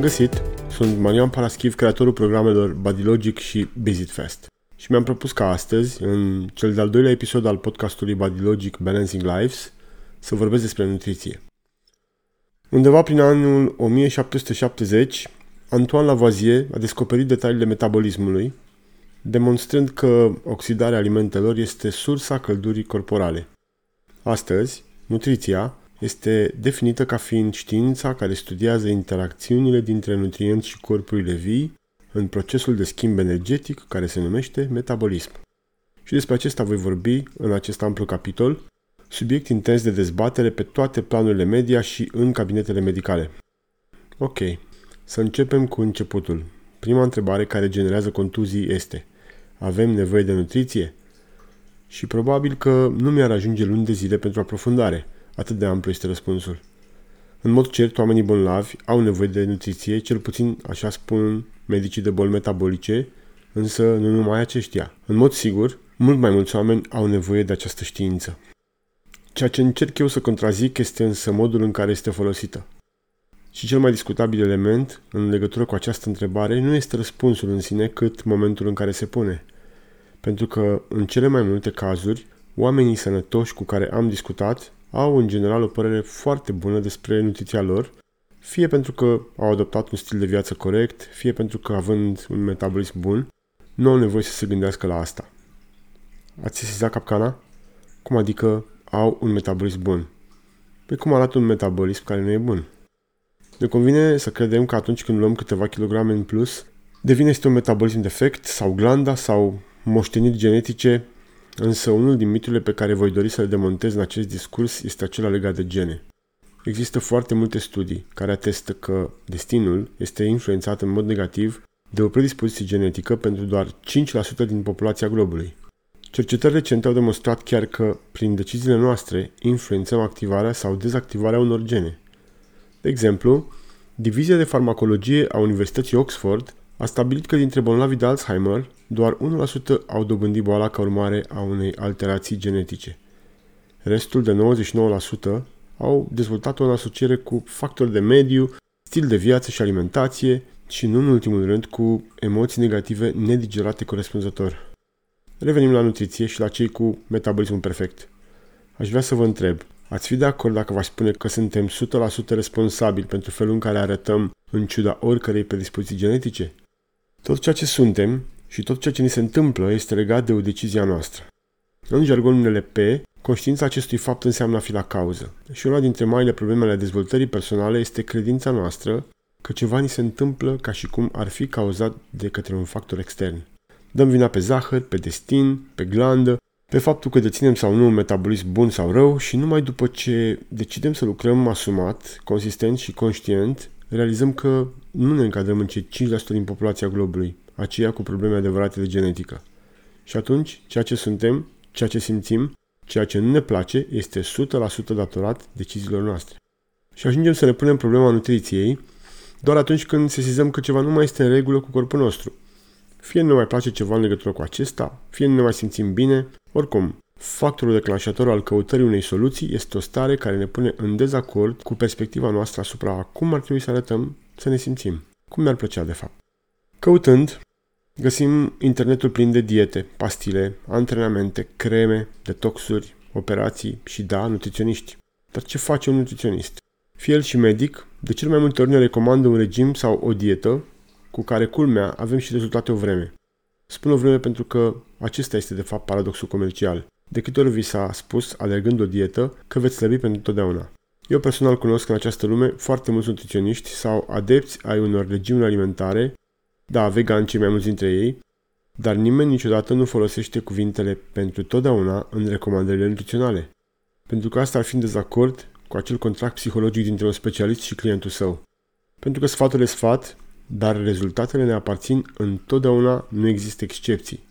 Bun găsit! Sunt Marian Paraschiv, creatorul programelor Bodylogic și Bizit Fast. Și mi-am propus ca astăzi, în cel de-al doilea episod al podcastului Bodylogic Balancing Lives, să vorbesc despre nutriție. Undeva prin anul 1770, Antoine Lavoisier a descoperit detaliile metabolismului, demonstrând că oxidarea alimentelor este sursa căldurii corporale. Astăzi, nutriția este definită ca fiind știința care studiază interacțiunile dintre nutrienți și corpurile vii în procesul de schimb energetic care se numește metabolism. Și despre acesta voi vorbi în acest amplu capitol, subiect intens de dezbatere pe toate planurile media și în cabinetele medicale. Ok, să începem cu începutul. Prima întrebare care generează contuzii este Avem nevoie de nutriție? Și probabil că nu mi-ar ajunge luni de zile pentru aprofundare – Atât de amplu este răspunsul. În mod cert, oamenii bolnavi au nevoie de nutriție, cel puțin așa spun medicii de boli metabolice, însă nu numai aceștia. În mod sigur, mult mai mulți oameni au nevoie de această știință. Ceea ce încerc eu să contrazic este însă modul în care este folosită. Și cel mai discutabil element în legătură cu această întrebare nu este răspunsul în sine, cât momentul în care se pune. Pentru că, în cele mai multe cazuri, oamenii sănătoși cu care am discutat au în general o părere foarte bună despre nutriția lor, fie pentru că au adoptat un stil de viață corect, fie pentru că având un metabolism bun, nu au nevoie să se gândească la asta. Ați sesizat capcana? Cum adică au un metabolism bun? Pe cum arată un metabolism care nu e bun? Ne convine să credem că atunci când luăm câteva kilograme în plus, devine este un metabolism defect sau glanda sau moșteniri genetice Însă unul din miturile pe care voi dori să le demontez în acest discurs este acela legat de gene. Există foarte multe studii care atestă că destinul este influențat în mod negativ de o predispoziție genetică pentru doar 5% din populația globului. Cercetări recente au demonstrat chiar că, prin deciziile noastre, influențăm activarea sau dezactivarea unor gene. De exemplu, Divizia de Farmacologie a Universității Oxford a stabilit că dintre bolnavii de Alzheimer, doar 1% au dobândit boala ca urmare a unei alterații genetice. Restul de 99% au dezvoltat o asociere cu factori de mediu, stil de viață și alimentație și, nu în ultimul rând, cu emoții negative nedigerate corespunzător. Revenim la nutriție și la cei cu metabolismul perfect. Aș vrea să vă întreb, ați fi de acord dacă v-aș spune că suntem 100% responsabili pentru felul în care arătăm în ciuda oricărei predispoziții genetice? Tot ceea ce suntem și tot ceea ce ni se întâmplă este legat de o decizie a noastră. În jargonul NLP, conștiința acestui fapt înseamnă a fi la cauză. Și una dintre marile probleme ale dezvoltării personale este credința noastră că ceva ni se întâmplă ca și cum ar fi cauzat de către un factor extern. Dăm vina pe zahăr, pe destin, pe glandă, pe faptul că deținem sau nu un metabolism bun sau rău și numai după ce decidem să lucrăm asumat, consistent și conștient, realizăm că nu ne încadrăm în cei 5% din populația globului, aceia cu probleme adevărate de genetică. Și atunci, ceea ce suntem, ceea ce simțim, ceea ce nu ne place, este 100% datorat deciziilor noastre. Și ajungem să ne punem problema nutriției doar atunci când sesizăm că ceva nu mai este în regulă cu corpul nostru. Fie nu ne mai place ceva în legătură cu acesta, fie nu ne mai simțim bine, oricum, Factorul declanșator al căutării unei soluții este o stare care ne pune în dezacord cu perspectiva noastră asupra cum ar trebui să arătăm, să ne simțim. Cum mi-ar plăcea, de fapt. Căutând, găsim internetul plin de diete, pastile, antrenamente, creme, detoxuri, operații și, da, nutriționiști. Dar ce face un nutriționist? Fie el și medic, de cel mai multe ori ne recomandă un regim sau o dietă cu care, culmea, avem și rezultate o vreme. Spun o vreme pentru că acesta este de fapt paradoxul comercial. De câte ori vi s-a spus, alergând o dietă, că veți slăbi pentru totdeauna. Eu personal cunosc în această lume foarte mulți nutriționiști sau adepți ai unor regimuri alimentare, da, vegan cei mai mulți dintre ei, dar nimeni niciodată nu folosește cuvintele pentru totdeauna în recomandările nutriționale. Pentru că asta ar fi în dezacord cu acel contract psihologic dintre un specialist și clientul său. Pentru că sfatul e sfat, dar rezultatele ne aparțin întotdeauna, nu există excepții.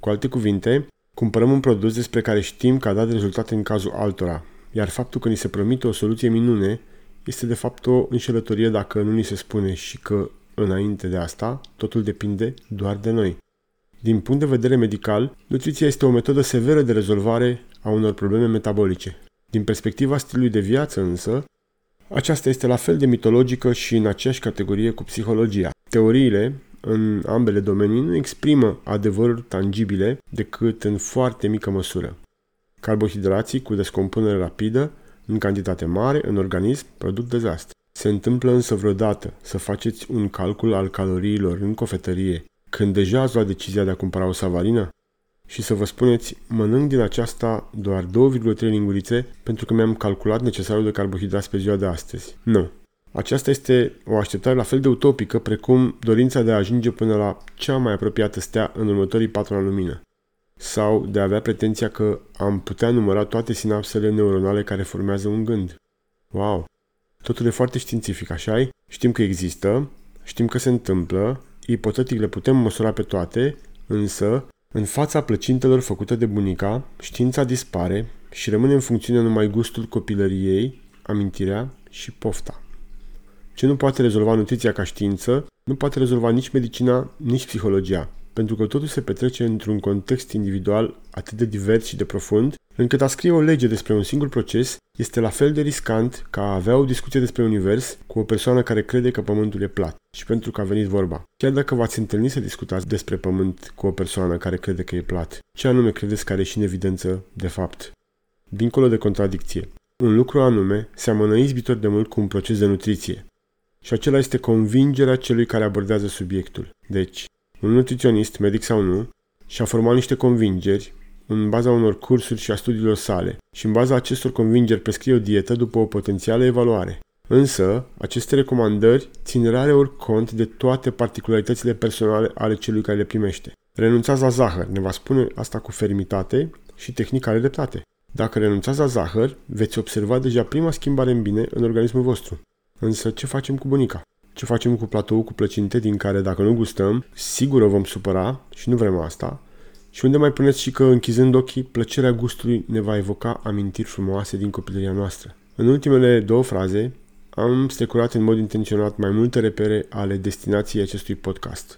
Cu alte cuvinte, Cumpărăm un produs despre care știm că a dat rezultate în cazul altora, iar faptul că ni se promite o soluție minune este de fapt o înșelătorie dacă nu ni se spune și că, înainte de asta, totul depinde doar de noi. Din punct de vedere medical, nutriția este o metodă severă de rezolvare a unor probleme metabolice. Din perspectiva stilului de viață însă, Aceasta este la fel de mitologică și în aceeași categorie cu psihologia. Teoriile în ambele domenii nu exprimă adevăruri tangibile decât în foarte mică măsură. Carbohidrații cu descompunere rapidă, în cantitate mare, în organism, produc dezastre. Se întâmplă însă vreodată să faceți un calcul al caloriilor în cofetărie când deja ați luat decizia de a cumpăra o savarină? Și să vă spuneți, mănânc din aceasta doar 2,3 lingurițe pentru că mi-am calculat necesarul de carbohidrați pe ziua de astăzi. Nu. Aceasta este o așteptare la fel de utopică precum dorința de a ajunge până la cea mai apropiată stea în următorii patru ani lumină. Sau de a avea pretenția că am putea număra toate sinapsele neuronale care formează un gând. Wow! Totul e foarte științific, așa Știm că există, știm că se întâmplă, ipotetic le putem măsura pe toate, însă, în fața plăcintelor făcute de bunica, știința dispare și rămâne în funcțiune numai gustul copilăriei, amintirea și pofta. Ce nu poate rezolva nutriția ca știință, nu poate rezolva nici medicina, nici psihologia, pentru că totul se petrece într-un context individual atât de divers și de profund, încât a scrie o lege despre un singur proces este la fel de riscant ca a avea o discuție despre univers cu o persoană care crede că pământul e plat. Și pentru că a venit vorba. Chiar dacă v-ați întâlnit să discutați despre pământ cu o persoană care crede că e plat, ce anume credeți că are și în evidență de fapt? Dincolo de contradicție. Un lucru anume seamănă izbitor de mult cu un proces de nutriție. Și acela este convingerea celui care abordează subiectul. Deci, un nutriționist, medic sau nu, și-a format niște convingeri în baza unor cursuri și a studiilor sale și în baza acestor convingeri prescrie o dietă după o potențială evaluare. Însă, aceste recomandări țin rare ori cont de toate particularitățile personale ale celui care le primește. Renunțați la zahăr, ne va spune asta cu fermitate și tehnica are dreptate. Dacă renunțați la zahăr, veți observa deja prima schimbare în bine în organismul vostru. Însă ce facem cu bunica? Ce facem cu platou cu plăcinte din care dacă nu gustăm, sigur o vom supăra și nu vrem asta, și unde mai puneți și că, închizând ochii, plăcerea gustului ne va evoca amintiri frumoase din copilăria noastră. În ultimele două fraze, am strecurat în mod intenționat mai multe repere ale destinației acestui podcast.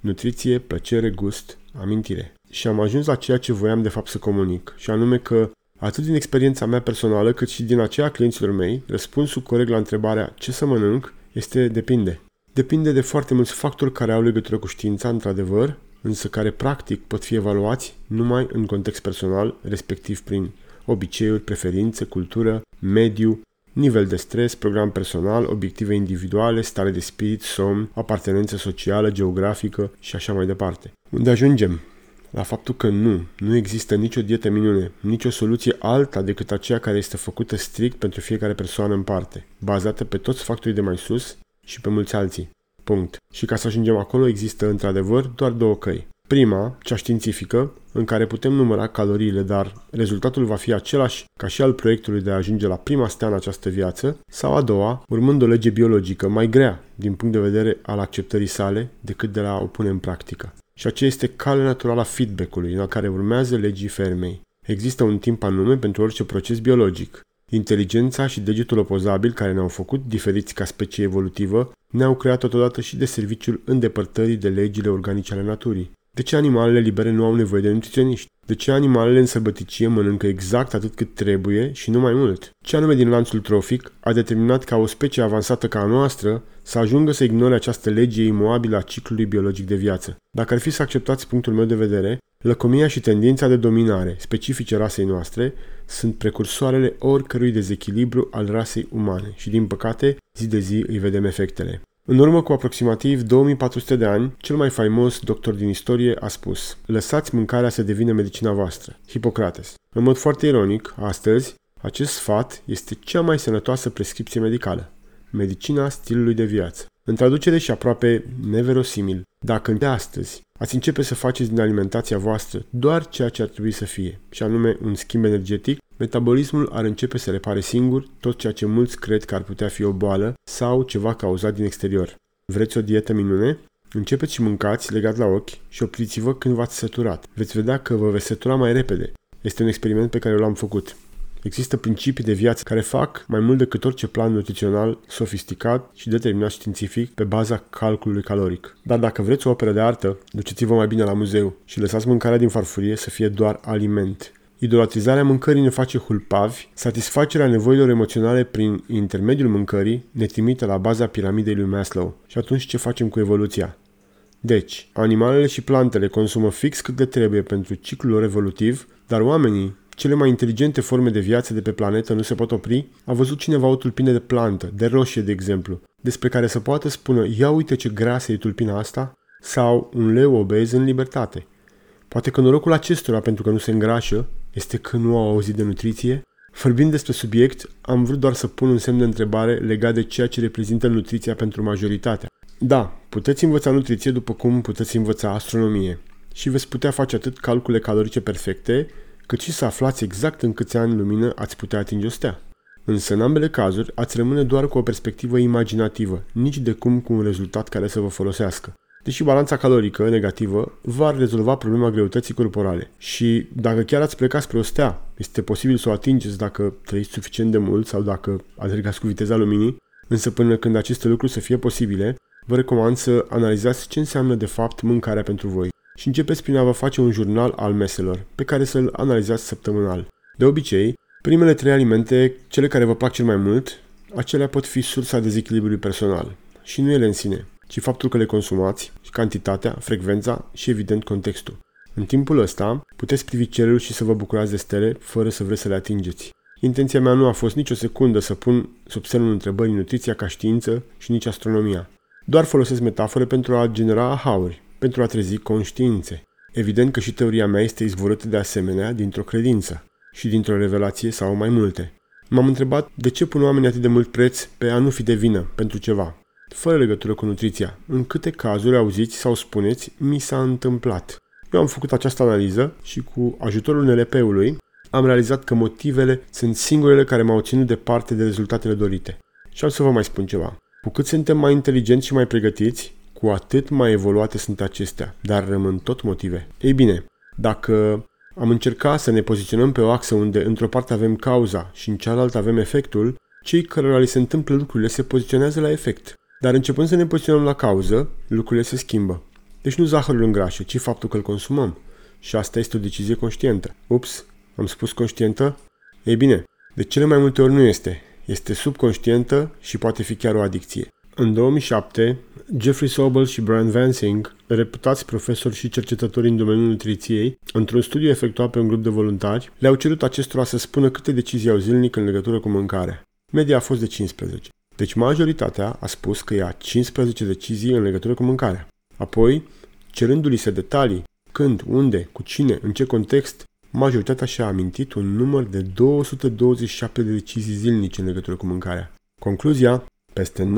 Nutriție, plăcere, gust, amintire. Și am ajuns la ceea ce voiam de fapt să comunic, și anume că Atât din experiența mea personală, cât și din aceea clienților mei, răspunsul corect la întrebarea ce să mănânc este depinde. Depinde de foarte mulți factori care au legătură cu știința, într-adevăr, însă care practic pot fi evaluați numai în context personal, respectiv prin obiceiuri, preferințe, cultură, mediu, nivel de stres, program personal, obiective individuale, stare de spirit, somn, apartenență socială, geografică și așa mai departe. Unde ajungem? La faptul că nu, nu există nicio dietă minune, nicio soluție alta decât aceea care este făcută strict pentru fiecare persoană în parte, bazată pe toți factorii de mai sus și pe mulți alții. Punct. Și ca să ajungem acolo există într-adevăr doar două căi. Prima, cea științifică, în care putem număra caloriile, dar rezultatul va fi același ca și al proiectului de a ajunge la prima stea în această viață, sau a doua, urmând o lege biologică mai grea din punct de vedere al acceptării sale decât de la a o pune în practică. Și aceea este calea naturală a feedback-ului, în care urmează legii fermei. Există un timp anume pentru orice proces biologic. Inteligența și degetul opozabil care ne-au făcut diferiți ca specie evolutivă ne-au creat totodată și de serviciul îndepărtării de legile organice ale naturii. De ce animalele libere nu au nevoie de nutriționiști? De ce animalele în sălbăticie mănâncă exact atât cât trebuie și nu mai mult? Ce anume din lanțul trofic a determinat ca o specie avansată ca a noastră să ajungă să ignore această lege imoabilă a ciclului biologic de viață? Dacă ar fi să acceptați punctul meu de vedere, lăcomia și tendința de dominare specifice rasei noastre sunt precursoarele oricărui dezechilibru al rasei umane și, din păcate, zi de zi îi vedem efectele. În urmă cu aproximativ 2400 de ani, cel mai faimos doctor din istorie a spus Lăsați mâncarea să devină medicina voastră. Hipocrates. În mod foarte ironic, astăzi, acest sfat este cea mai sănătoasă prescripție medicală. Medicina stilului de viață. În traducere și aproape neverosimil, dacă de astăzi ați începe să faceți din alimentația voastră doar ceea ce ar trebui să fie, și anume un schimb energetic, metabolismul ar începe să repare singur tot ceea ce mulți cred că ar putea fi o boală sau ceva cauzat din exterior. Vreți o dietă minune? Începeți și mâncați legat la ochi și opriți-vă când v-ați săturat. Veți vedea că vă veți sătura mai repede. Este un experiment pe care l-am făcut. Există principii de viață care fac mai mult decât orice plan nutrițional sofisticat și determinat științific pe baza calculului caloric. Dar dacă vreți o operă de artă, duceți-vă mai bine la muzeu și lăsați mâncarea din farfurie să fie doar aliment. Idolatrizarea mâncării ne face hulpavi, satisfacerea nevoilor emoționale prin intermediul mâncării ne trimite la baza piramidei lui Maslow. Și atunci ce facem cu evoluția? Deci, animalele și plantele consumă fix cât de trebuie pentru ciclul lor evolutiv, dar oamenii, cele mai inteligente forme de viață de pe planetă nu se pot opri? A văzut cineva o tulpină de plantă, de roșie de exemplu, despre care să poată spune, ia uite ce grasă e tulpina asta? Sau un leu obez în libertate. Poate că norocul acestora pentru că nu se îngrașă este că nu au auzit de nutriție? Vorbind despre subiect, am vrut doar să pun un semn de întrebare legat de ceea ce reprezintă nutriția pentru majoritatea. Da, puteți învăța nutriție după cum puteți învăța astronomie și veți putea face atât calcule calorice perfecte, cât și să aflați exact în câți ani lumină ați putea atinge o stea. Însă, în ambele cazuri, ați rămâne doar cu o perspectivă imaginativă, nici de cum cu un rezultat care să vă folosească. Deși balanța calorică negativă va rezolva problema greutății corporale. Și dacă chiar ați plecat spre o stea, este posibil să o atingeți dacă trăiți suficient de mult sau dacă alergați cu viteza luminii, însă până când aceste lucruri să fie posibile, vă recomand să analizați ce înseamnă de fapt mâncarea pentru voi și începeți prin a vă face un jurnal al meselor, pe care să-l analizați săptămânal. De obicei, primele trei alimente, cele care vă plac cel mai mult, acelea pot fi sursa dezechilibrului personal. Și nu ele în sine, ci faptul că le consumați, și cantitatea, frecvența și evident contextul. În timpul ăsta, puteți privi cerul și să vă bucurați de stele fără să vreți să le atingeți. Intenția mea nu a fost nicio secundă să pun sub semnul întrebării nutriția ca știință și nici astronomia. Doar folosesc metafore pentru a genera ahauri, pentru a trezi conștiințe. Evident că și teoria mea este izvorâtă de asemenea dintr-o credință și dintr-o revelație sau mai multe. M-am întrebat de ce pun oamenii atât de mult preț pe a nu fi de vină pentru ceva, fără legătură cu nutriția. În câte cazuri auziți sau spuneți, mi s-a întâmplat. Eu am făcut această analiză și cu ajutorul NLP-ului am realizat că motivele sunt singurele care m-au ținut departe de rezultatele dorite. Și am să vă mai spun ceva. Cu cât suntem mai inteligenți și mai pregătiți, cu atât mai evoluate sunt acestea, dar rămân tot motive. Ei bine, dacă am încercat să ne poziționăm pe o axă unde într-o parte avem cauza și în cealaltă avem efectul, cei cărora li se întâmplă lucrurile se poziționează la efect. Dar începând să ne poziționăm la cauză, lucrurile se schimbă. Deci nu zahărul îngrașă, ci faptul că îl consumăm. Și asta este o decizie conștientă. Ups, am spus conștientă? Ei bine, de cele mai multe ori nu este. Este subconștientă și poate fi chiar o adicție. În 2007, Jeffrey Sobel și Brian Vansing, reputați profesori și cercetători în domeniul nutriției, într-un studiu efectuat pe un grup de voluntari, le-au cerut acestora să spună câte decizii au zilnic în legătură cu mâncarea. Media a fost de 15. Deci majoritatea a spus că ia 15 decizii în legătură cu mâncarea. Apoi, cerându-li se detalii, când, unde, cu cine, în ce context, majoritatea și-a amintit un număr de 227 de decizii zilnice în legătură cu mâncarea. Concluzia, peste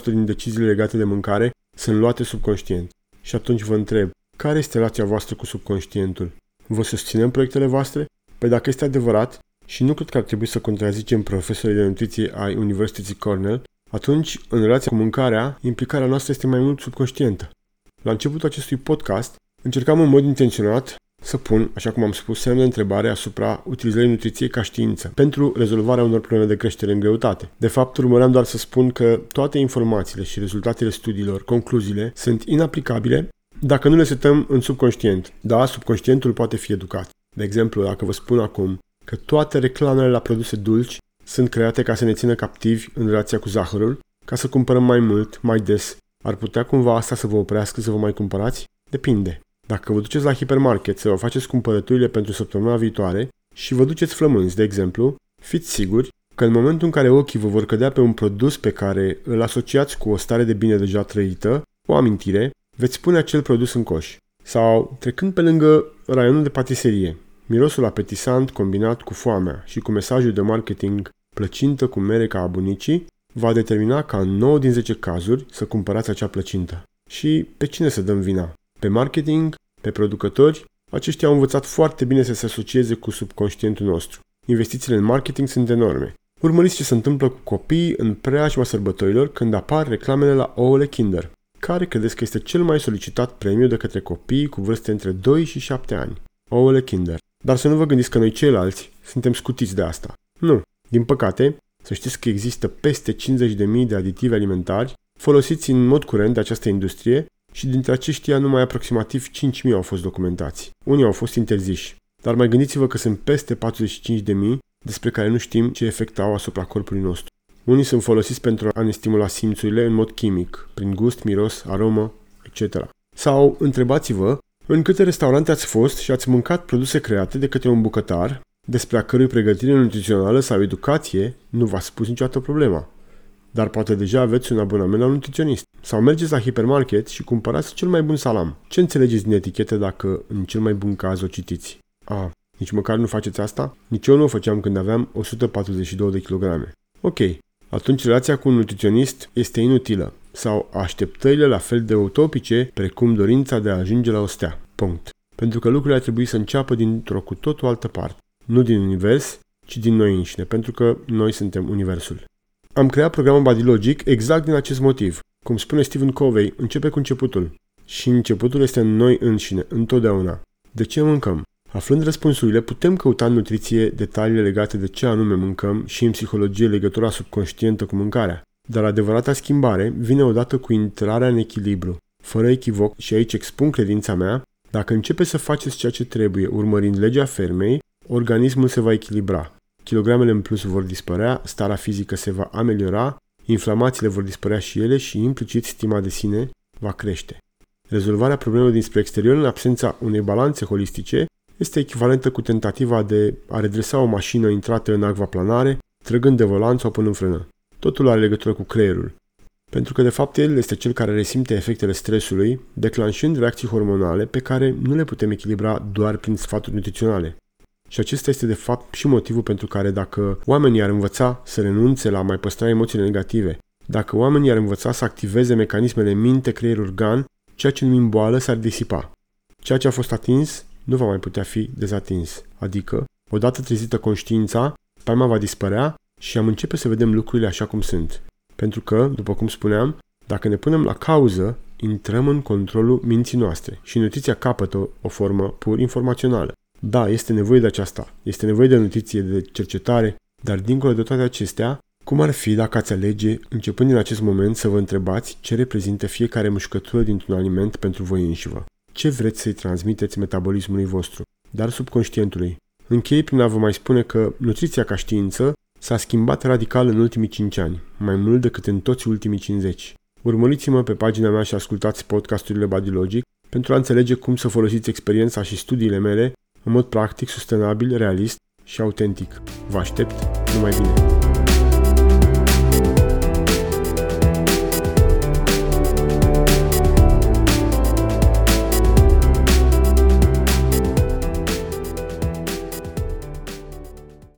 95% din deciziile legate de mâncare sunt luate subconștient. Și atunci vă întreb, care este relația voastră cu subconștientul? Vă susținem proiectele voastre? Păi dacă este adevărat, și nu cred că ar trebui să contrazicem profesorii de nutriție ai Universității Cornell, atunci, în relația cu mâncarea, implicarea noastră este mai mult subconștientă. La începutul acestui podcast, încercam în mod intenționat să pun, așa cum am spus, semne de întrebare asupra utilizării nutriției ca știință pentru rezolvarea unor probleme de creștere în greutate. De fapt, urmăream doar să spun că toate informațiile și rezultatele studiilor, concluziile, sunt inaplicabile dacă nu le setăm în subconștient. Da, subconștientul poate fi educat. De exemplu, dacă vă spun acum că toate reclamele la produse dulci sunt create ca să ne țină captivi în relația cu zahărul, ca să cumpărăm mai mult, mai des. Ar putea cumva asta să vă oprească să vă mai cumpărați? Depinde. Dacă vă duceți la hipermarket să vă faceți cumpărăturile pentru săptămâna viitoare și vă duceți flămânzi, de exemplu, fiți siguri că în momentul în care ochii vă vor cădea pe un produs pe care îl asociați cu o stare de bine deja trăită, o amintire, veți pune acel produs în coș. Sau, trecând pe lângă raionul de patiserie, mirosul apetisant combinat cu foamea și cu mesajul de marketing plăcintă cu mere ca a bunicii, va determina ca în 9 din 10 cazuri să cumpărați acea plăcintă. Și pe cine să dăm vina? Pe marketing pe producători, aceștia au învățat foarte bine să se asocieze cu subconștientul nostru. Investițiile în marketing sunt enorme. Urmăriți ce se întâmplă cu copiii în preajma sărbătorilor când apar reclamele la ouăle Kinder. Care credeți că este cel mai solicitat premiu de către copiii cu vârste între 2 și 7 ani? Ouăle Kinder. Dar să nu vă gândiți că noi ceilalți suntem scutiți de asta. Nu. Din păcate, să știți că există peste 50.000 de aditivi alimentari folosiți în mod curent de această industrie și dintre aceștia numai aproximativ 5.000 au fost documentați. Unii au fost interziși. Dar mai gândiți-vă că sunt peste 45.000 despre care nu știm ce efect au asupra corpului nostru. Unii sunt folosiți pentru a ne stimula simțurile în mod chimic, prin gust, miros, aromă, etc. Sau întrebați-vă în câte restaurante ați fost și ați mâncat produse create de către un bucătar despre a cărui pregătire nutrițională sau educație nu v-a spus niciodată problema. Dar poate deja aveți un abonament la un nutriționist. Sau mergeți la hipermarket și cumpărați cel mai bun salam. Ce înțelegeți din etichete dacă în cel mai bun caz o citiți? A, nici măcar nu faceți asta? Nici eu nu o făceam când aveam 142 de kilograme. Ok, atunci relația cu un nutriționist este inutilă sau așteptările la fel de utopice precum dorința de a ajunge la o stea. Punct. Pentru că lucrurile ar trebui să înceapă dintr-o cu totul altă parte. Nu din univers, ci din noi înșine, pentru că noi suntem universul. Am creat programul Badilogic exact din acest motiv. Cum spune Stephen Covey, începe cu începutul. Și începutul este în noi înșine, întotdeauna. De ce mâncăm? Aflând răspunsurile, putem căuta în nutriție detaliile legate de ce anume mâncăm și în psihologie legătura subconștientă cu mâncarea. Dar adevărata schimbare vine odată cu intrarea în echilibru. Fără echivoc, și aici expun credința mea, dacă începe să faceți ceea ce trebuie, urmărind legea fermei, organismul se va echilibra. Kilogramele în plus vor dispărea, starea fizică se va ameliora, inflamațiile vor dispărea și ele și implicit stima de sine va crește. Rezolvarea problemelor dinspre exterior în absența unei balanțe holistice este echivalentă cu tentativa de a redresa o mașină intrată în acvaplanare, trăgând de volanț sau până în frână. Totul are legătură cu creierul. Pentru că, de fapt, el este cel care resimte efectele stresului, declanșând reacții hormonale pe care nu le putem echilibra doar prin sfaturi nutriționale. Și acesta este, de fapt, și motivul pentru care dacă oamenii ar învăța să renunțe la a mai păstra emoțiile negative, dacă oamenii ar învăța să activeze mecanismele minte-creier-organ, ceea ce numim boală s-ar disipa. Ceea ce a fost atins nu va mai putea fi dezatins. Adică, odată trezită conștiința, spaima va dispărea și am începe să vedem lucrurile așa cum sunt. Pentru că, după cum spuneam, dacă ne punem la cauză, intrăm în controlul minții noastre și nutriția capătă o formă pur informațională. Da, este nevoie de aceasta, este nevoie de nutriție, de cercetare, dar dincolo de toate acestea, cum ar fi dacă ați alege, începând din acest moment, să vă întrebați ce reprezintă fiecare mușcătură dintr-un aliment pentru voi înșivă? Ce vreți să-i transmiteți metabolismului vostru, dar subconștientului? Închei prin a vă mai spune că nutriția ca știință s-a schimbat radical în ultimii 5 ani, mai mult decât în toți ultimii 50. Urmăriți-mă pe pagina mea și ascultați podcasturile Badilogic pentru a înțelege cum să folosiți experiența și studiile mele în mod practic, sustenabil, realist și autentic. Vă aștept, numai bine!